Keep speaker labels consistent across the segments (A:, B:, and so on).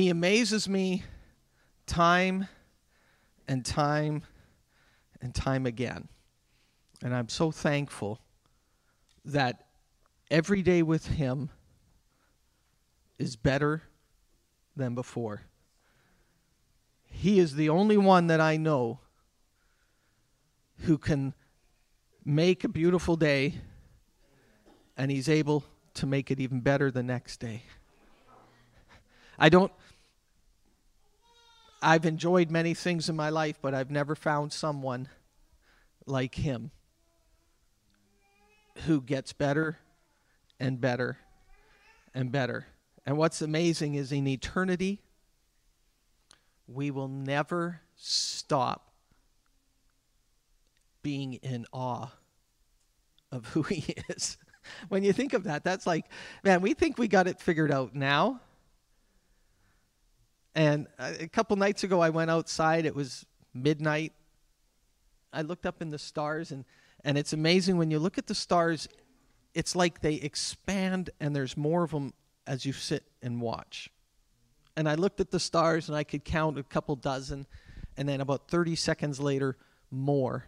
A: He amazes me time and time and time again. And I'm so thankful that every day with Him is better than before. He is the only one that I know who can make a beautiful day and he's able to make it even better the next day. I don't I've enjoyed many things in my life, but I've never found someone like him who gets better and better and better. And what's amazing is in eternity, we will never stop being in awe of who he is. when you think of that, that's like, man, we think we got it figured out now. And uh, a couple nights ago, I went outside. It was midnight. I looked up in the stars, and, and it's amazing when you look at the stars, it's like they expand and there's more of them as you sit and watch. And I looked at the stars and I could count a couple dozen, and then about 30 seconds later, more.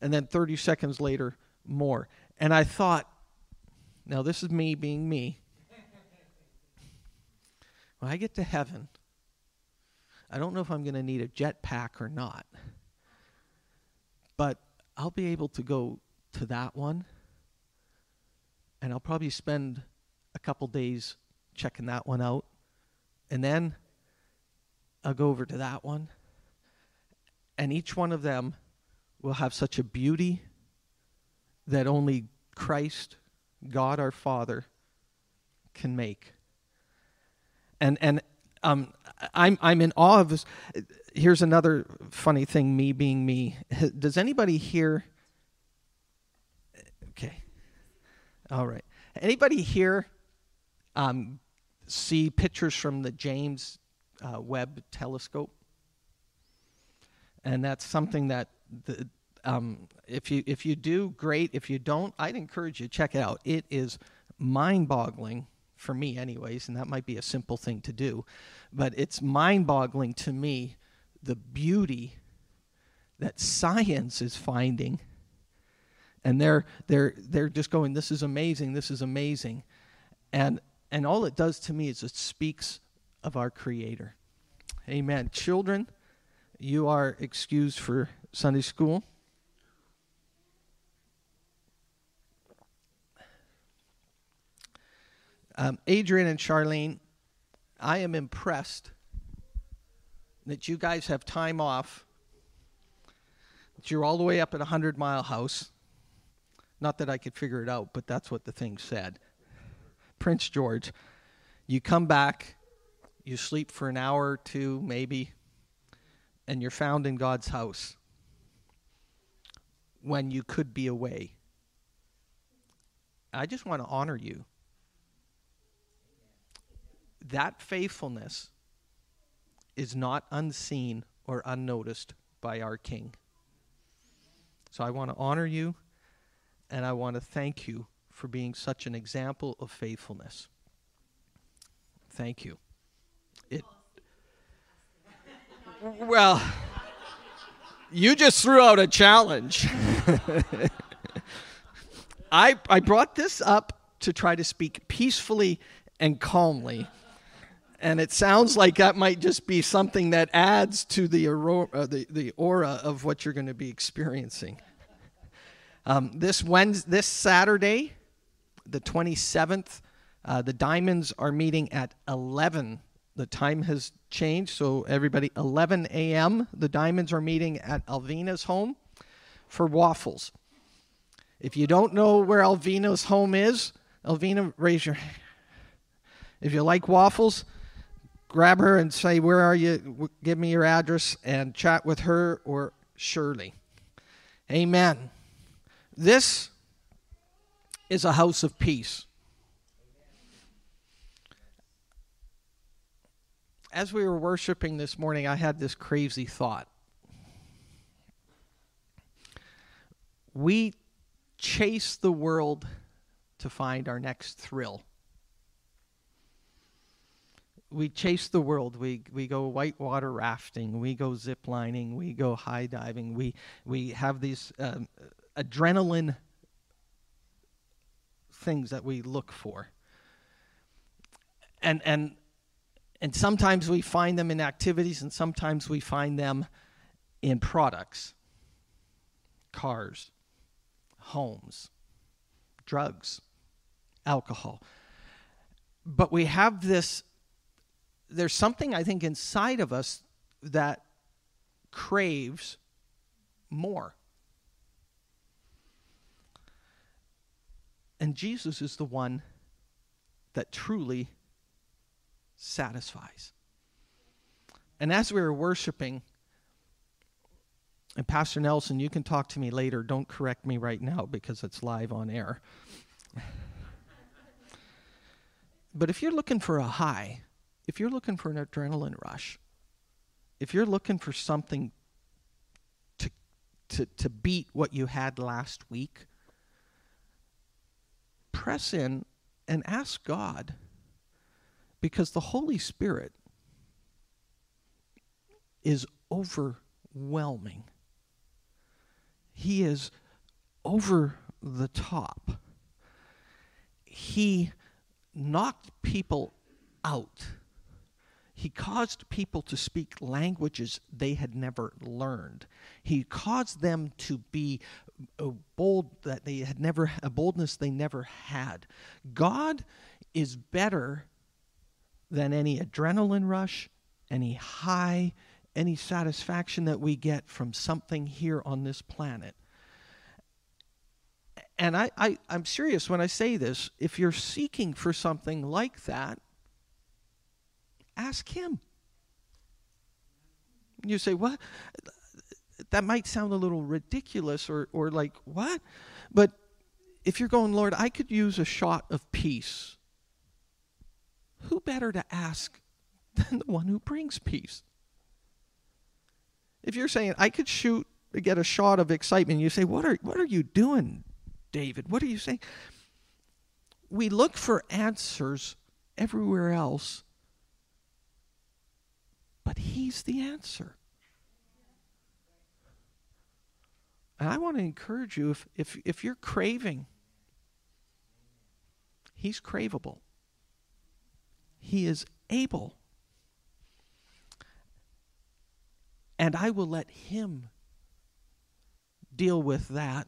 A: And then 30 seconds later, more. And I thought, now this is me being me. When I get to heaven, I don't know if I'm going to need a jetpack or not, but I'll be able to go to that one, and I'll probably spend a couple days checking that one out, and then I'll go over to that one, and each one of them will have such a beauty that only Christ, God our Father, can make. And and um, I'm I'm in awe of this. Here's another funny thing. Me being me. Does anybody here? Okay. All right. Anybody here um, see pictures from the James uh, Webb Telescope? And that's something that the, um, if you if you do, great. If you don't, I'd encourage you to check it out. It is mind-boggling for me, anyways, and that might be a simple thing to do, but it's mind-boggling to me the beauty that science is finding, and they're they're they're just going, "This is amazing! This is amazing," and and all it does to me is it speaks of our Creator. Amen. Children, you are excused for Sunday school. Um, Adrian and Charlene, I am impressed that you guys have time off, that you're all the way up at a 100 Mile House. Not that I could figure it out, but that's what the thing said. Prince George, you come back, you sleep for an hour or two, maybe, and you're found in God's house when you could be away. I just want to honor you that faithfulness is not unseen or unnoticed by our King. So I want to honor you and I want to thank you for being such an example of faithfulness. Thank you. It Well, you just threw out a challenge. I I brought this up to try to speak peacefully and calmly and it sounds like that might just be something that adds to the aurora, uh, the, the aura of what you're going to be experiencing. Um, this Wednesday, this Saturday, the 27th, uh, the Diamonds are meeting at 11. The time has changed, so everybody, 11 a.m. The Diamonds are meeting at Alvina's home for waffles. If you don't know where Alvina's home is, Alvina, raise your. Hand. If you like waffles, grab her and say, Where are you? Give me your address and chat with her or Shirley. Amen. This is a house of peace. As we were worshiping this morning, I had this crazy thought. We chase the world to find our next thrill we chase the world. We we go whitewater rafting. We go zip lining. We go high diving. We we have these um, adrenaline things that we look for. And and and sometimes we find them in activities, and sometimes we find them in products, cars, homes, drugs, alcohol. But we have this, there's something I think inside of us that craves more. And Jesus is the one that truly satisfies. And as we were worshiping, and Pastor Nelson, you can talk to me later. Don't correct me right now because it's live on air. but if you're looking for a high, if you're looking for an adrenaline rush, if you're looking for something to, to, to beat what you had last week, press in and ask God because the Holy Spirit is overwhelming. He is over the top. He knocked people out. He caused people to speak languages they had never learned. He caused them to be uh, bold that they had never a boldness they never had. God is better than any adrenaline rush, any high, any satisfaction that we get from something here on this planet. And I, I, I'm serious when I say this. If you're seeking for something like that, ask Him. You say, What? That might sound a little ridiculous or, or like, What? But if you're going, Lord, I could use a shot of peace who better to ask than the one who brings peace? If you're saying, I could shoot, get a shot of excitement, you say, What are, what are you doing, David? What are you saying? We look for answers everywhere else, but He's the answer. And I want to encourage you if, if, if you're craving, He's craveable. He is able. And I will let Him deal with that.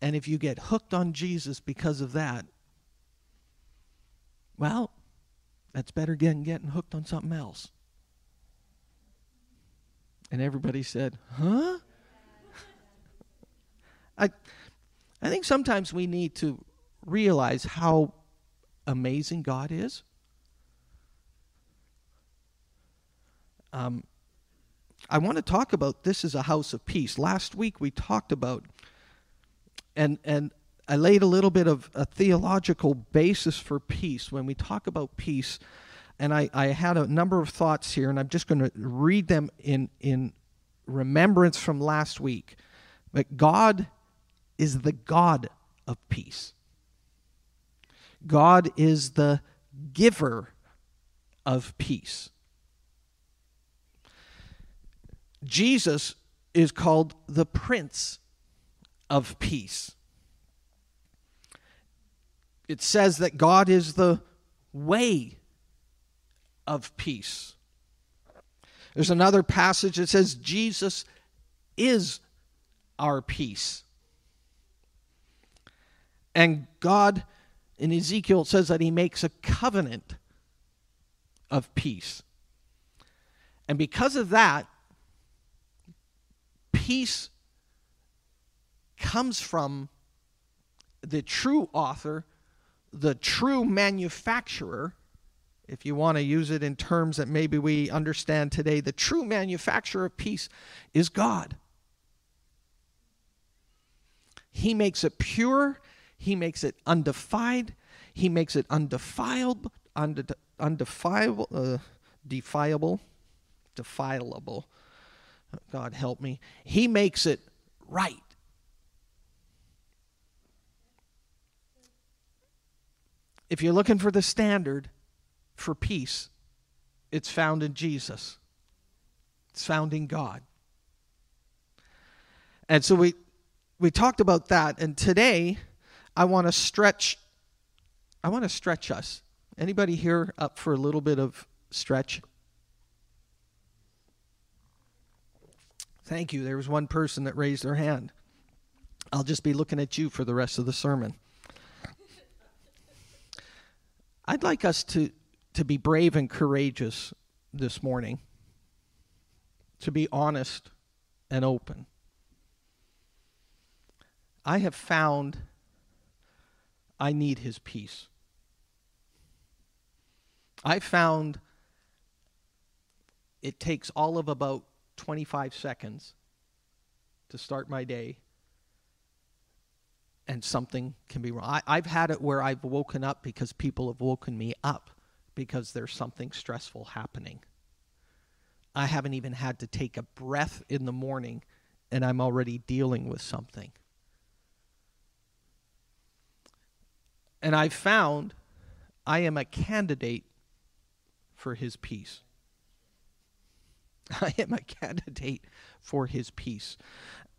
A: And if you get hooked on Jesus because of that, well, that's better than getting hooked on something else. And everybody said, Huh? I, I think sometimes we need to realize how amazing God is? Um, I want to talk about this is a house of peace. Last week we talked about, and and I laid a little bit of a theological basis for peace when we talk about peace, and I, I had a number of thoughts here, and I'm just going to read them in in remembrance from last week. But God is the God of peace. God is the giver of peace. Jesus is called the Prince of Peace. It says that God is the way of peace. There's another passage that says Jesus is our peace. And God in Ezekiel, says that he makes a covenant of peace. And because of that, peace comes from the true author, the true manufacturer, if you want to use it in terms that maybe we understand today, the true manufacturer of peace is God. He makes it pure, he makes it undefiled. He makes it undefiled, unde- undefiable, uh, defiable, defilable. God help me. He makes it right. If you're looking for the standard, for peace, it's found in Jesus. It's found in God. And so we we talked about that and today I want to stretch I want to stretch us. Anybody here up for a little bit of stretch? Thank you. There was one person that raised their hand. I'll just be looking at you for the rest of the sermon. I'd like us to, to be brave and courageous this morning, to be honest and open. I have found I need his peace. I found it takes all of about 25 seconds to start my day and something can be wrong. I, have had it where I've woken up because people have woken me up because there's something stressful happening. I haven't even had to take a breath in the morning and I'm already dealing with something. And I've found I am a candidate for his peace. I am a candidate for his peace.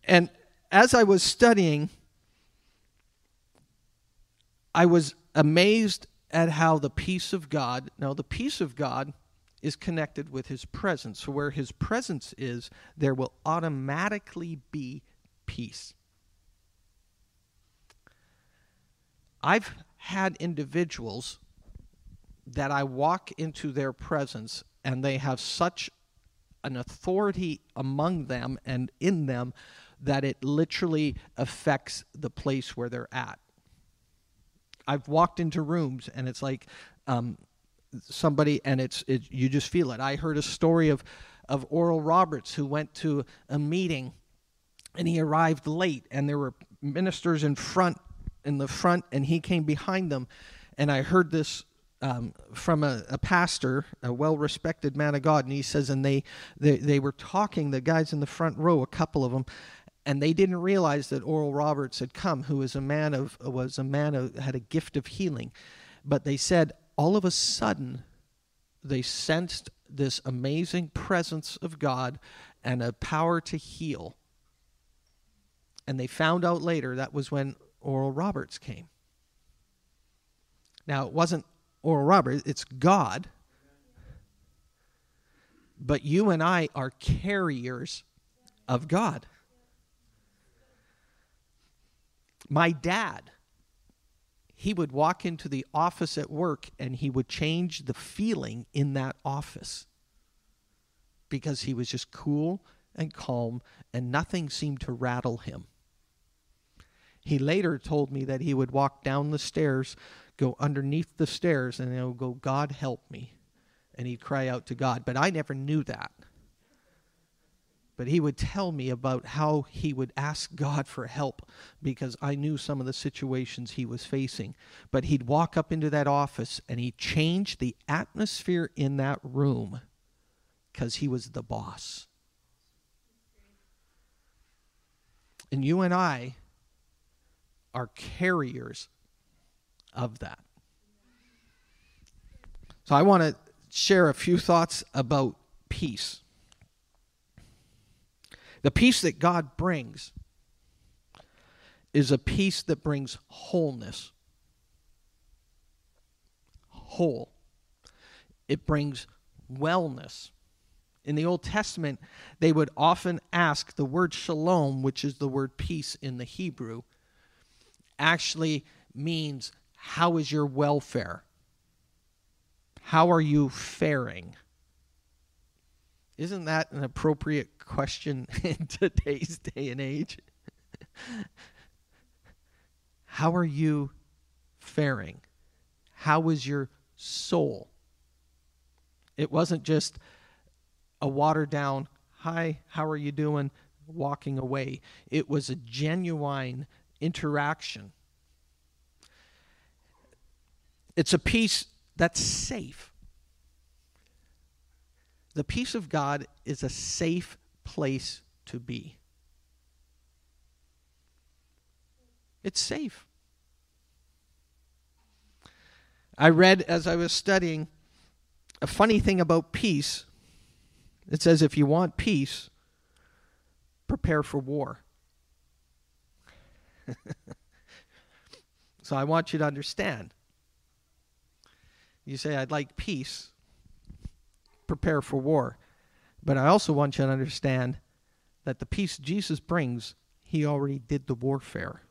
A: And as I was studying, I was amazed at how the peace of God, now the peace of God is connected with his presence. So where his presence is, there will automatically be peace. I've had individuals that I walk into their presence and they have such an authority among them and in them that it literally affects the place where they're at. I've walked into rooms and it's like um, somebody, and it's it, you just feel it. I heard a story of of Oral Roberts who went to a meeting and he arrived late, and there were ministers in front in the front, and he came behind them, and I heard this um, from a, a, pastor, a well-respected man of God, and he says, and they, they they were talking, the guys in the front row, a couple of them, and they didn't realize that Oral Roberts had come, who was a man of was a man of had a gift of healing, but they said all of a sudden they sensed this amazing presence of God and a power to heal. And they found out later that was when Oral Roberts came. Now, it wasn't Oral Roberts, it's God. But you and I are carriers of God. My dad, he would walk into the office at work and he would change the feeling in that office because he was just cool and calm and nothing seemed to rattle him. He later told me that he would walk down the stairs, go underneath the stairs, and he would go, God help me. And he'd cry out to God. But I never knew that but he would tell me about how he would ask God for help because I knew some of the situations he was facing. But he'd walk up into that office and he changed the atmosphere in that room because he was the boss. And you and I are carriers of that. So I want to share a few thoughts about peace. The peace that God brings is a peace that brings wholeness. Whole. It brings wellness. In the Old Testament, they would often ask the word shalom, which is the word peace in the Hebrew, actually means how is your welfare? How are you faring? Isn't that an appropriate question in today's day and age? How are you faring? How is your soul? It wasn't just a watered down, hi, how are you doing? Walking away. It was a genuine interaction. It's a peace that's safe. The peace of God is a safe place to be. It's safe. I read as I was studying a funny thing about peace it says if you want peace, prepare for war. so I want you to understand. You say, I'd like peace, prepare for war. But I also want you to understand that the peace Jesus brings, he already did the warfare.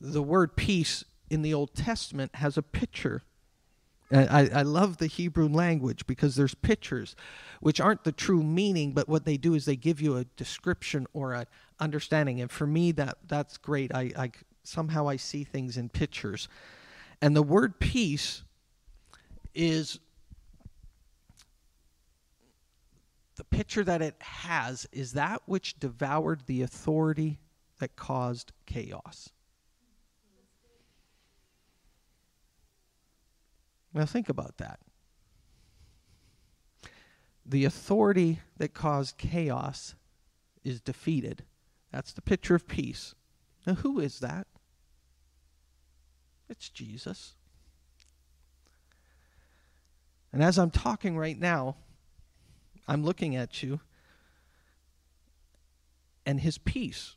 A: The word peace in the Old Testament has a picture I, I love the Hebrew language because there's pictures which aren't the true meaning, but what they do is they give you a description or an understanding. And for me, that that's great. I, I somehow I see things in pictures, and the word peace is the picture that it has is that which devoured the authority that caused chaos. Now, think about that. The authority that caused chaos is defeated. That's the picture of peace. Now, who is that? It's Jesus. And as I'm talking right now, I'm looking at you, and his peace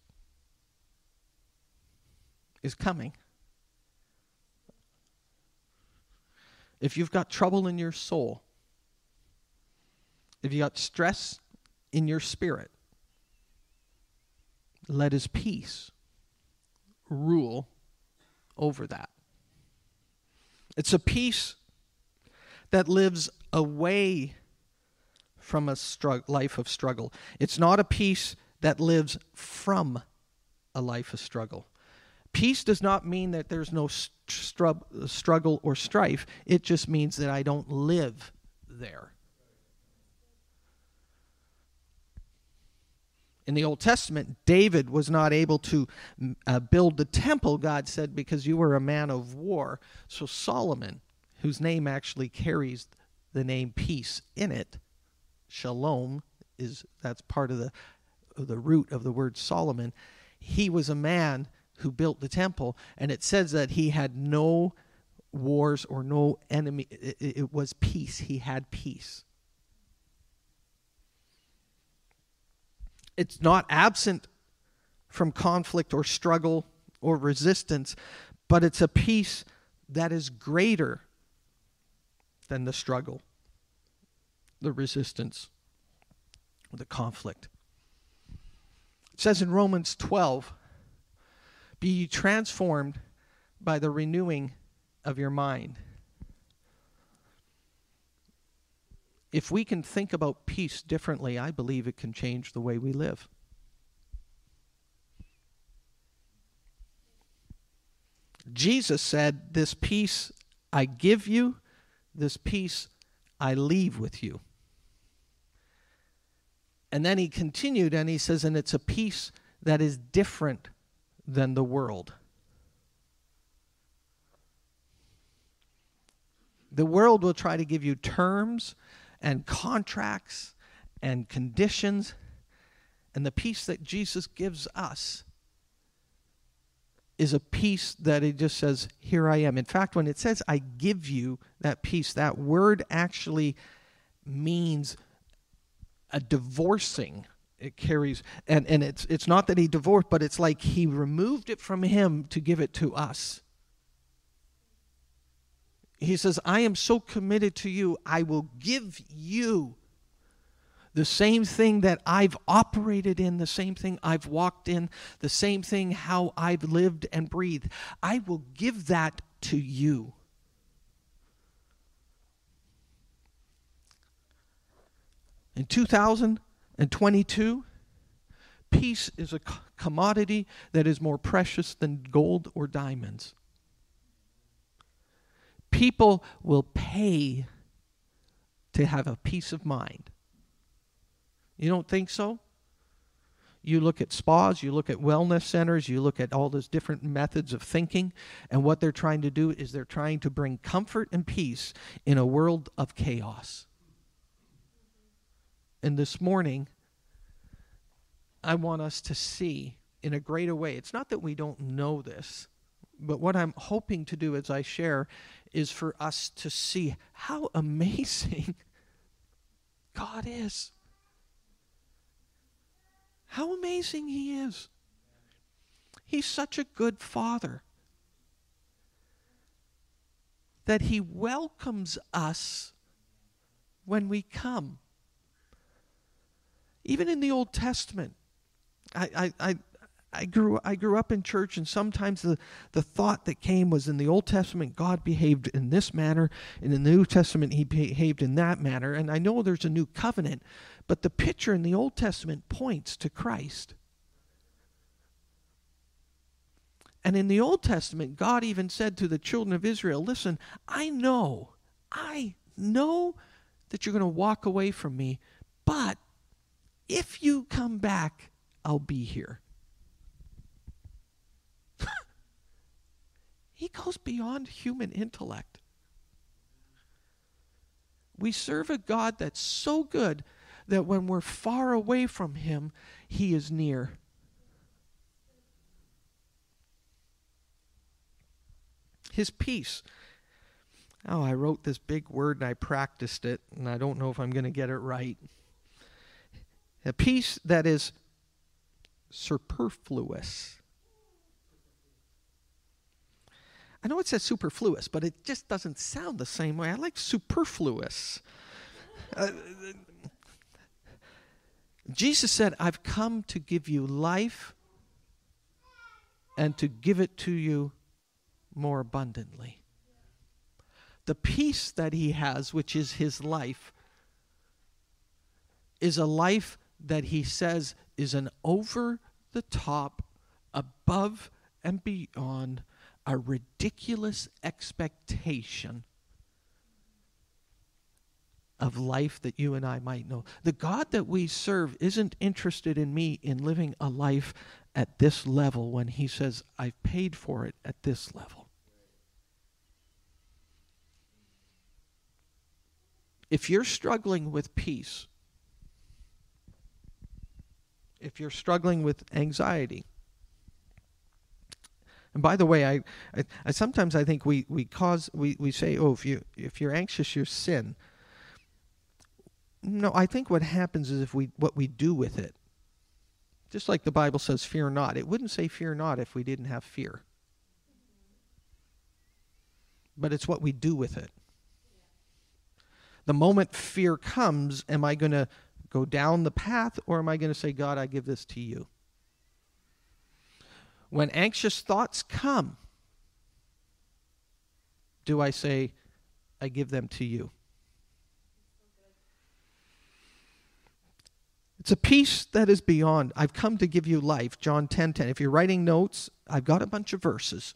A: is coming. if you've got trouble in your soul, if you've got stress in your spirit, let his peace rule over that. It's a peace that lives away from a life of struggle. It's not a peace that lives from a life of struggle. Peace does not mean that there's no stru- struggle or strife, it just means that I don't live there. In the Old Testament, David was not able to uh, build the temple, God said, because you were a man of war. So Solomon, whose name actually carries the name peace in it, shalom is that's part of the of the root of the word Solomon. He was a man who built the temple, and it says that he had no wars or no enemy. It, it was peace. He had peace. It's not absent from conflict or struggle or resistance, but it's a peace that is greater than the struggle, the resistance, the conflict. It says in Romans 12, be transformed by the renewing of your mind. If we can think about peace differently, I believe it can change the way we live. Jesus said, This peace I give you, this peace I leave with you. And then he continued and he says, And it's a peace that is different than the world. The world will try to give you terms and contracts and conditions, and the peace that Jesus gives us is a peace that it just says, Here I am. In fact, when it says, I give you that peace, that word actually means a divorcing it carries and, and it's it's not that he divorced but it's like he removed it from him to give it to us he says i am so committed to you i will give you the same thing that I've operated in, the same thing I've walked in, the same thing how I've lived and breathed. I will give that to you. In 2022, peace is a commodity that is more precious than gold or diamonds. People will pay to have a peace of mind. You don't think so? You look at spas, you look at wellness centers, you look at all those different methods of thinking, and what they're trying to do is they're trying to bring comfort and peace in a world of chaos. And this morning, I want us to see in a greater way. It's not that we don't know this, But what I'm hoping to do as I share is for us to see how amazing God is. How amazing He is. He's such a good Father that He welcomes us when we come. Even in the Old Testament, I, I, I, I grew I grew up in church and sometimes the, the thought that came was in the Old Testament God behaved in this manner and in the New Testament he behaved in that manner and I know there's a new covenant but the picture in the Old Testament points to Christ. And in the Old Testament God even said to the children of Israel, listen, I know I know that you're going to walk away from me, but if you come back, I'll be here. he goes beyond human intellect. We serve a God that's so good that when we're far away from Him, He is near. His peace. Oh, I wrote this big word and I practiced it, and I don't know if I'm going to get it right. A peace that is superfluous. I know it says superfluous, but it just doesn't sound the same way. I like superfluous. Uh, Jesus said, I've come to give you life and to give it to you more abundantly. The peace that he has, which is his life, is a life that he says is an over the top, above and beyond a ridiculous expectation of life that you and I might know. The God that we serve isn't interested in me in living a life at this level when He says, I've paid for it at this level. If you're struggling with peace, if you're struggling with anxiety, and by the way, I, I, I, sometimes I think we, we cause we, we say, oh, if you if you're anxious, you're sin. No, I think what happens is if we what we do with it. Just like the Bible says, fear not. It wouldn't say fear not if we didn't have fear. But it's what we do with it. The moment fear comes, am I going to go down the path or am I going to say, God, I give this to you? When anxious thoughts come, do I say, I give them to you? It's a peace that is beyond. I've come to give you life. John 10:10. 10, 10. If you're writing notes, I've got a bunch of verses.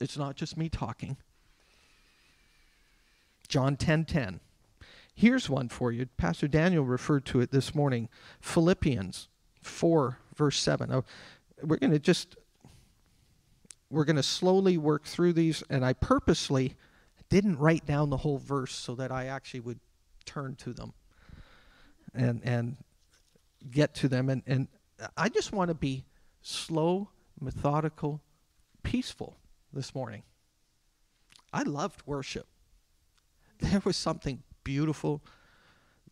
A: It's not just me talking. John 10:10. 10, 10. Here's one for you. Pastor Daniel referred to it this morning. Philippians 4 verse 7. Now, we're going to just we're going to slowly work through these, and I purposely didn't write down the whole verse so that I actually would turn to them and and get to them. And, and I just want to be slow, methodical, peaceful this morning. I loved worship. There was something beautiful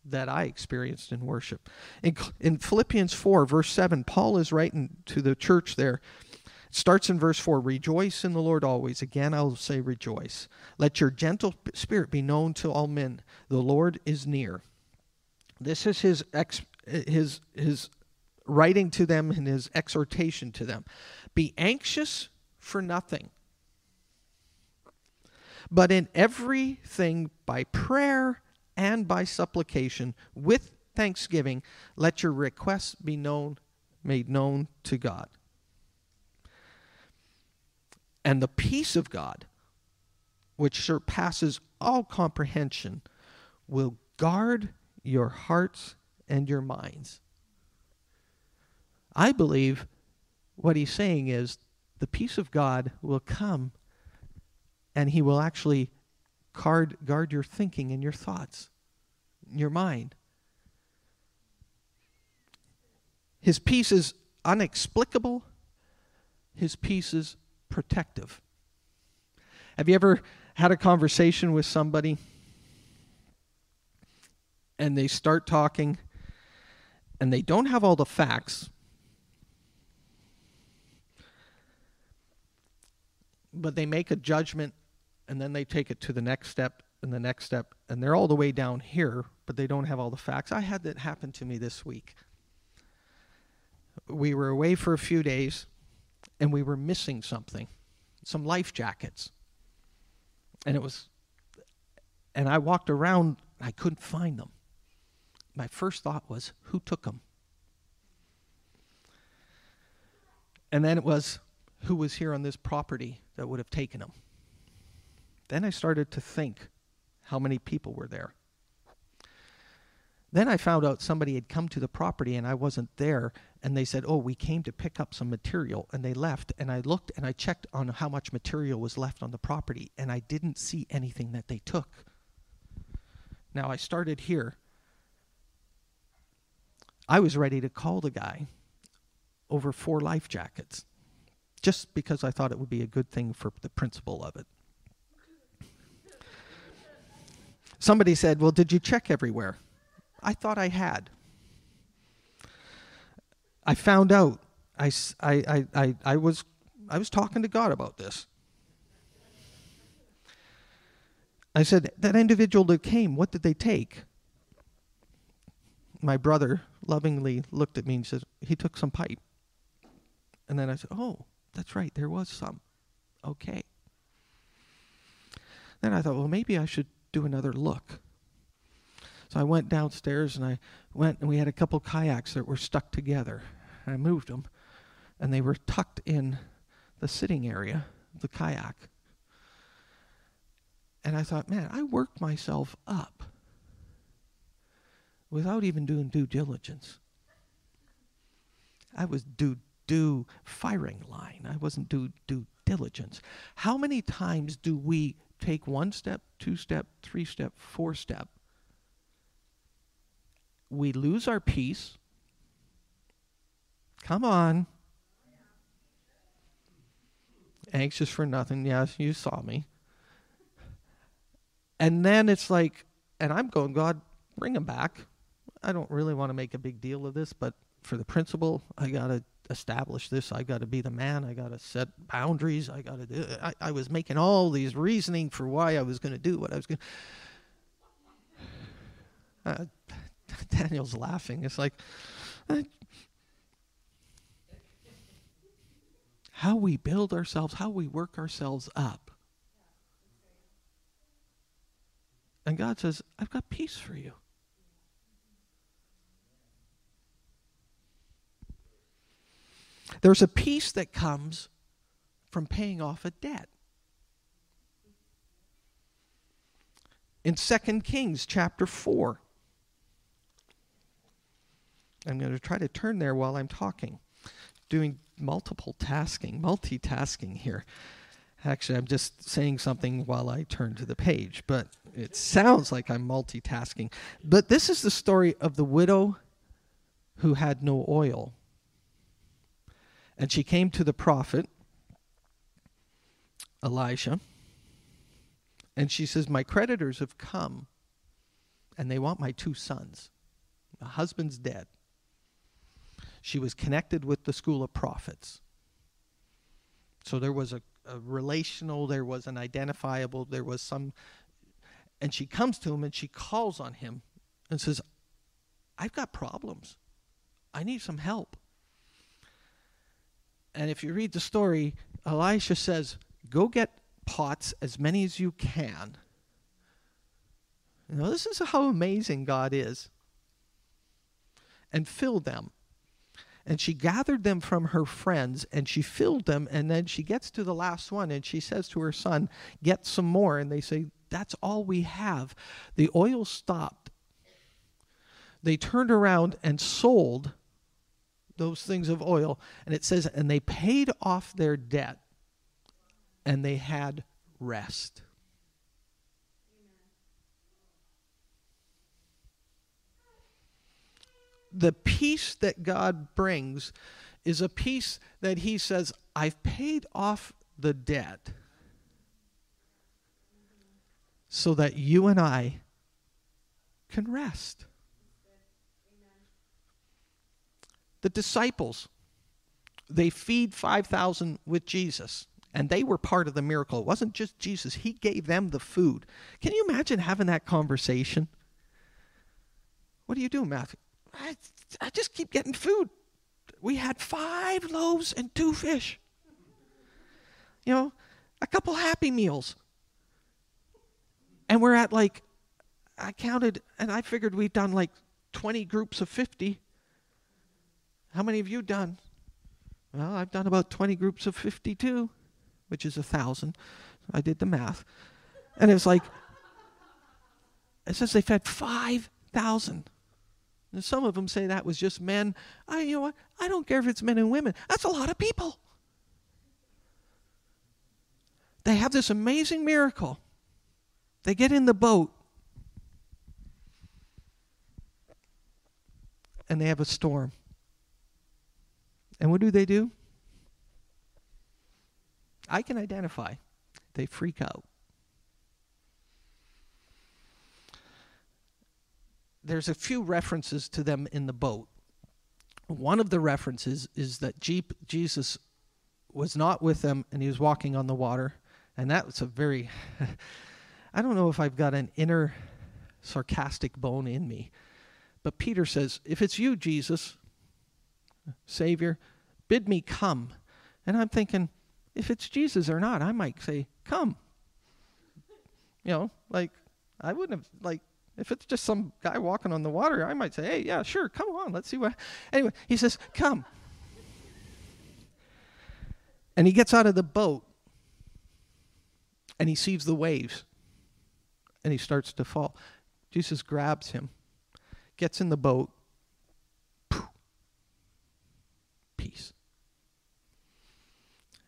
A: that I experienced in worship. In, in Philippians 4, verse 7, Paul is writing to the church there It starts in verse 4 Rejoice in the Lord always. Again, I'll say rejoice. Let your gentle spirit be known to all men. The Lord is near. This is his, ex, his, his writing to them and his exhortation to them. Be anxious for nothing, but in everything by prayer and by supplication with thanksgiving, let your requests be known, made known to God. And the peace of God, which surpasses all comprehension, will guard your hearts and your minds. I believe what he's saying is the peace of God will come and he will actually guard, guard your thinking and your thoughts, your mind. His peace is unexplicable. His peace is protective. Have you ever had a conversation with somebody and they start talking and they don't have all the facts, but they make a judgment and then they take it to the next step and the next step and they're all the way down here, but they don't have all the facts? I had that happen to me this week. We were away for a few days and we were missing something some life jackets. And it was, and I walked around, I couldn't find them. My first thought was, who took them? And then it was, who was here on this property that would have taken them? Then I started to think how many people were there. Then I found out somebody had come to the property and I wasn't there, and they said, Oh, we came to pick up some material, and they left. And I looked and I checked on how much material was left on the property, and I didn't see anything that they took. Now I started here. I was ready to call the guy over four life jackets just because I thought it would be a good thing for the principle of it. Somebody said, Well, did you check everywhere? I thought I had. I found out. I, I, I, I, was, I was talking to God about this. I said, That individual that came, what did they take? My brother lovingly looked at me and said, He took some pipe. And then I said, Oh, that's right, there was some. Okay. Then I thought, well, maybe I should do another look. So I went downstairs and I went and we had a couple kayaks that were stuck together. And I moved them and they were tucked in the sitting area of the kayak. And I thought, man, I worked myself up without even doing due diligence. I was due due firing line. I wasn't due due diligence. How many times do we take one step, two step, three step, four step we lose our peace. Come on. Anxious for nothing. Yes, you saw me. And then it's like, and I'm going, God, bring him back. I don't really want to make a big deal of this, but for the principle, I got to establish this. I got to be the man. I got to set boundaries. I got to do. I, I was making all these reasoning for why I was going to do what I was going. Uh, Daniel's laughing. It's like, uh, how we build ourselves, how we work ourselves up. And God says, I've got peace for you. There's a peace that comes from paying off a debt. In 2 Kings chapter 4, I'm going to try to turn there while I'm talking, doing multiple tasking, multitasking here. Actually, I'm just saying something while I turn to the page, but it sounds like I'm multitasking. But this is the story of the widow who had no oil. And she came to the prophet, Elisha, and she says, My creditors have come, and they want my two sons. My husband's dead. She was connected with the school of prophets. So there was a, a relational, there was an identifiable, there was some. And she comes to him and she calls on him and says, I've got problems. I need some help. And if you read the story, Elisha says, Go get pots, as many as you can. You know, this is how amazing God is. And fill them and she gathered them from her friends and she filled them and then she gets to the last one and she says to her son get some more and they say that's all we have the oil stopped they turned around and sold those things of oil and it says and they paid off their debt and they had rest the peace that God brings is a peace that He says, I've paid off the debt. so that you and I can rest. The disciples, they feed 5,000 with Jesus, and they were part of the miracle. It wasn't just Jesus, He gave them the food. Can you imagine having that conversation? What do you do, Matthew? I, I just keep getting food. We had five loaves and two fish. You know, a couple happy meals. And we're at like, I counted and I figured we'd done like 20 groups of 50. How many have you done? Well, I've done about 20 groups of 52, which is a thousand. I did the math. And it's like, it says they fed 5,000. And some of them say that was just men. I, you know what? I don't care if it's men and women. That's a lot of people. They have this amazing miracle. They get in the boat and they have a storm. And what do they do? I can identify. They freak out. There's a few references to them in the boat. One of the references is that Jesus was not with them and he was walking on the water. And that was a very, I don't know if I've got an inner sarcastic bone in me. But Peter says, If it's you, Jesus, Savior, bid me come. And I'm thinking, if it's Jesus or not, I might say, Come. You know, like, I wouldn't have, like, if it's just some guy walking on the water, I might say, Hey, yeah, sure, come on, let's see what. Anyway, he says, Come. And he gets out of the boat and he sees the waves and he starts to fall. Jesus grabs him, gets in the boat, peace.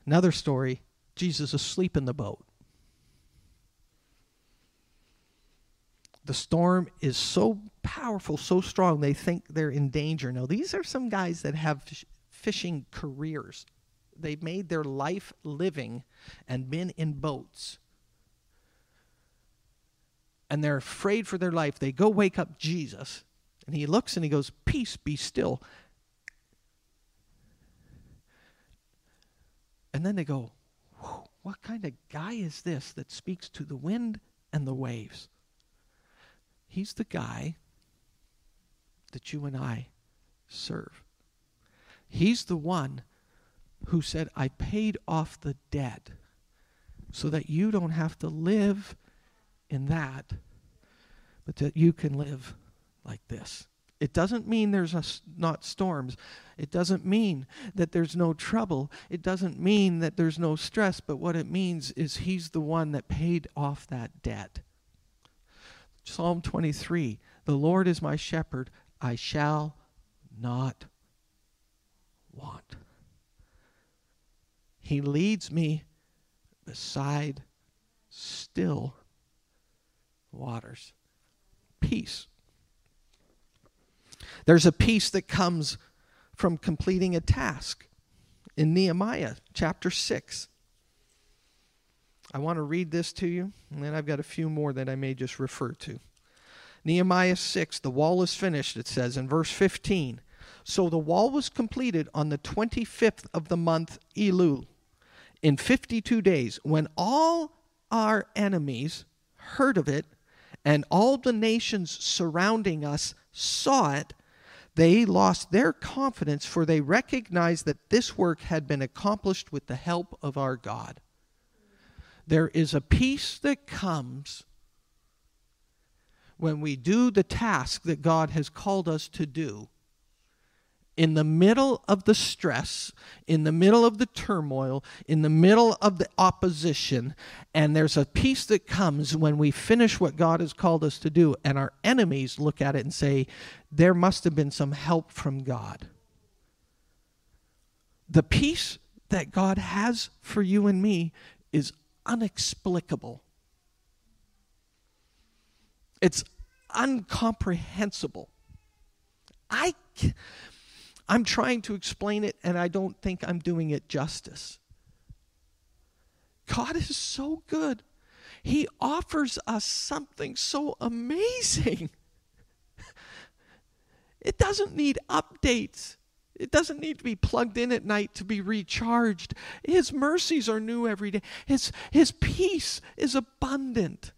A: Another story Jesus asleep in the boat. The storm is so powerful, so strong, they think they're in danger. Now, these are some guys that have fishing careers they've made their life living and been in boats. And they're afraid for their life. They go wake up Jesus, and he looks and he goes, Peace, be still. And then they go, What kind of guy is this that speaks to the wind and the waves? He's the guy that you and I serve. He's the one who said, I paid off the debt so that you don't have to live in that, but that you can live like this. It doesn't mean there's a, not storms. It doesn't mean that there's no trouble. It doesn't mean that there's no stress. But what it means is He's the one that paid off that debt. Psalm 23 The Lord is my shepherd, I shall not want. He leads me beside still waters. Peace. There's a peace that comes from completing a task in Nehemiah chapter 6. I want to read this to you, and then I've got a few more that I may just refer to. Nehemiah 6, the wall is finished, it says in verse 15. So the wall was completed on the 25th of the month Elul in 52 days, when all our enemies heard of it and all the nations surrounding us saw it, they lost their confidence, for they recognized that this work had been accomplished with the help of our God. There is a peace that comes when we do the task that God has called us to do in the middle of the stress, in the middle of the turmoil, in the middle of the opposition, and there's a peace that comes when we finish what God has called us to do, and our enemies look at it and say, There must have been some help from God. The peace that God has for you and me is unexplicable. It's incomprehensible. I I'm trying to explain it, and I don't think I'm doing it justice. God is so good He offers us something so amazing. It doesn't need updates. It doesn't need to be plugged in at night to be recharged. His mercies are new every day. His, his peace is abundant.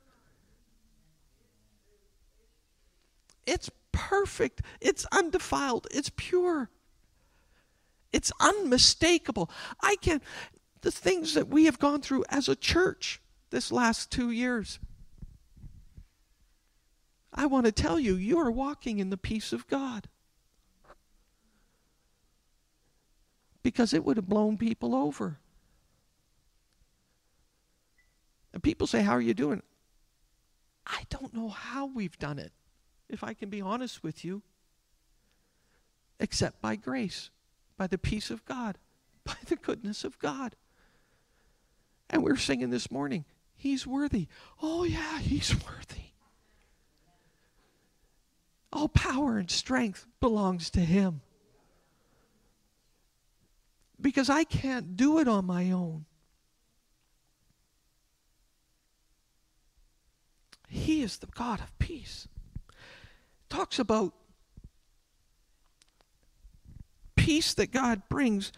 A: It's perfect. It's undefiled. It's pure. It's unmistakable. I can the things that we have gone through as a church this last 2 years. I want to tell you you are walking in the peace of God. because it would have blown people over. And people say, How are you doing? I don't know how we've done it, if I can be honest with you, except by grace, by the peace of God, by the goodness of God. And we're singing this morning, He's worthy. Oh, yeah, He's worthy. All power and strength belongs to Him because I can't do it on my own. He is the God of peace. Talks about peace that God brings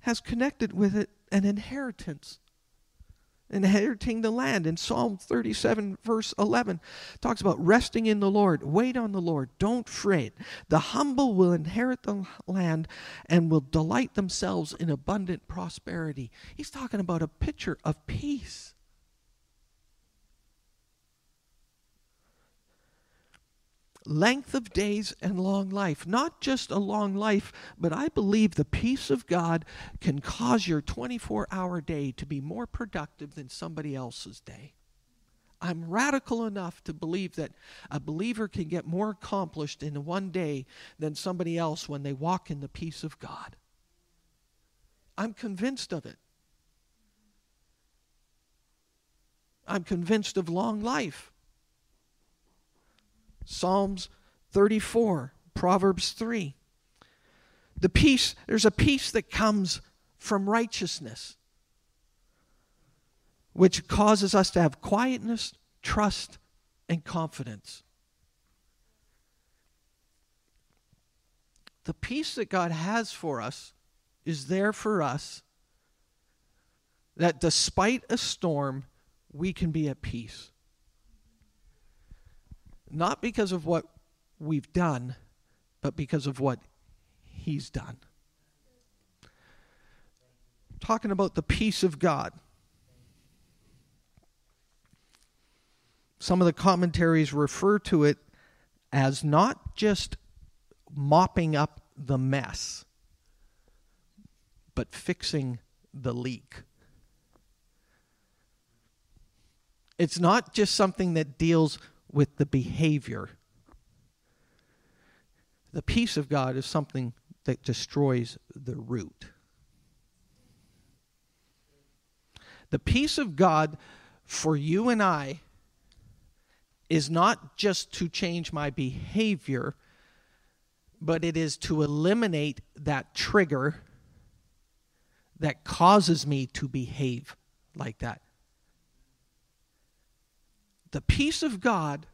A: has connected with it an inheritance inheriting the land. In Psalm 37, verse 11, talks about resting in the Lord. Wait on the Lord. Don't fret. The humble will inherit the land and will delight themselves in abundant prosperity. He's talking about a picture of peace. Length of days and long life. Not just a long life, but I believe the peace of God can cause your 24 hour day to be more productive than somebody else's day. I'm radical enough to believe that a believer can get more accomplished in one day than somebody else when they walk in the peace of God. I'm convinced of it. I'm convinced of long life. Psalms 34, Proverbs 3. The peace, there's a peace that comes from righteousness, which causes us to have quietness, trust, and confidence. The peace that God has for us is there for us that despite a storm, we can be at peace not because of what we've done, but because of what He's done. Talking about the peace of God. Some of the commentaries refer to it as not just mopping up the mess, but fixing the leak. It's not just something that deals with the behavior. The peace of God is something that destroys the root. The peace of God for you and I is not just to change my behavior, but it is to eliminate that trigger that causes me to behave like that the peace of God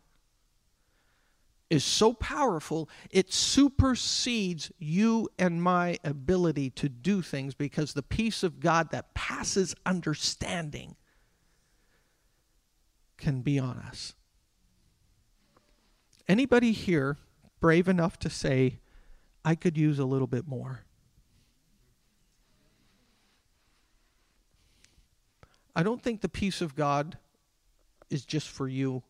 A: is so powerful, it supersedes you and my ability to do things because the peace of God that passes understanding can be on us. Anybody here brave enough to say, I could use a little bit more? I don't think the peace of God is just for you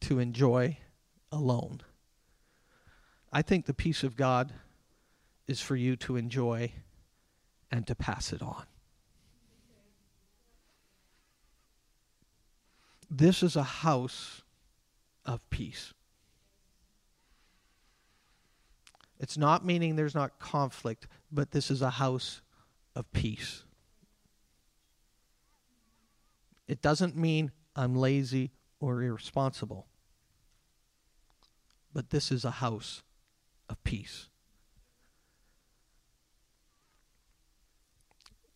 A: to enjoy alone. I think the peace of God is for you to enjoy and to pass it on. This is a house of peace. It's not meaning there's not conflict, but this is a house of peace. It doesn't mean I'm lazy or irresponsible. But this is a house of peace.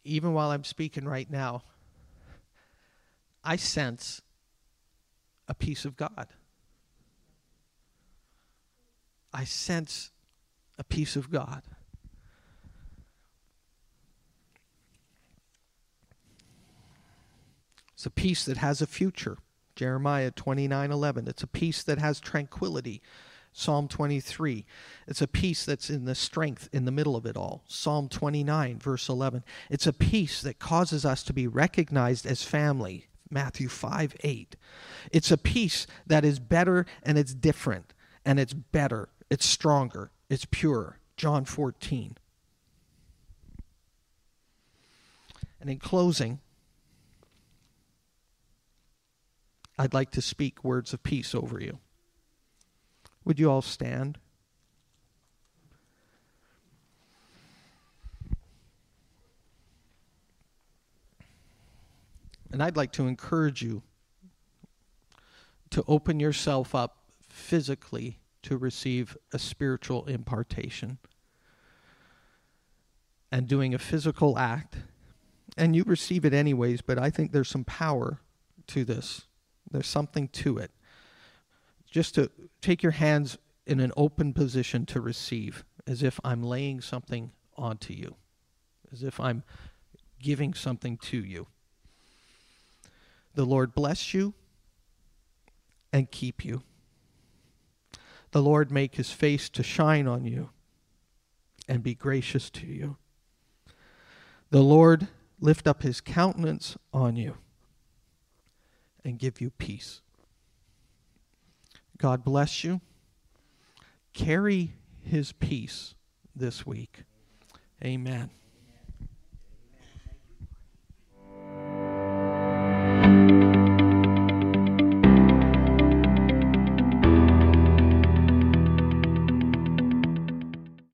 A: Even while I'm speaking right now, I sense a peace of God. I sense a peace of God. It's a peace that has a future. Jeremiah 29:11. It's a peace that has tranquility. Psalm 23. It's a peace that's in the strength in the middle of it all. Psalm 29 verse 11. It's a peace that causes us to be recognized as family. Matthew 5 8. It's a peace that is better and it's different and it's better, it's stronger, it's pure. John 14. And in closing, I'd like to speak words of peace over you. Would you all stand? And I'd like to encourage you to open yourself up physically to receive a spiritual impartation and doing a physical act. And you receive it anyways, but I think there's some power to this. There's something to it. Just to take your hands in an open position to receive, as if I'm laying something onto you, as if I'm giving something to you. The Lord bless you and keep you. The Lord make his face to shine on you and be gracious to you. The Lord lift up his countenance on you and give you peace. God bless you. Carry his peace this week. Amen.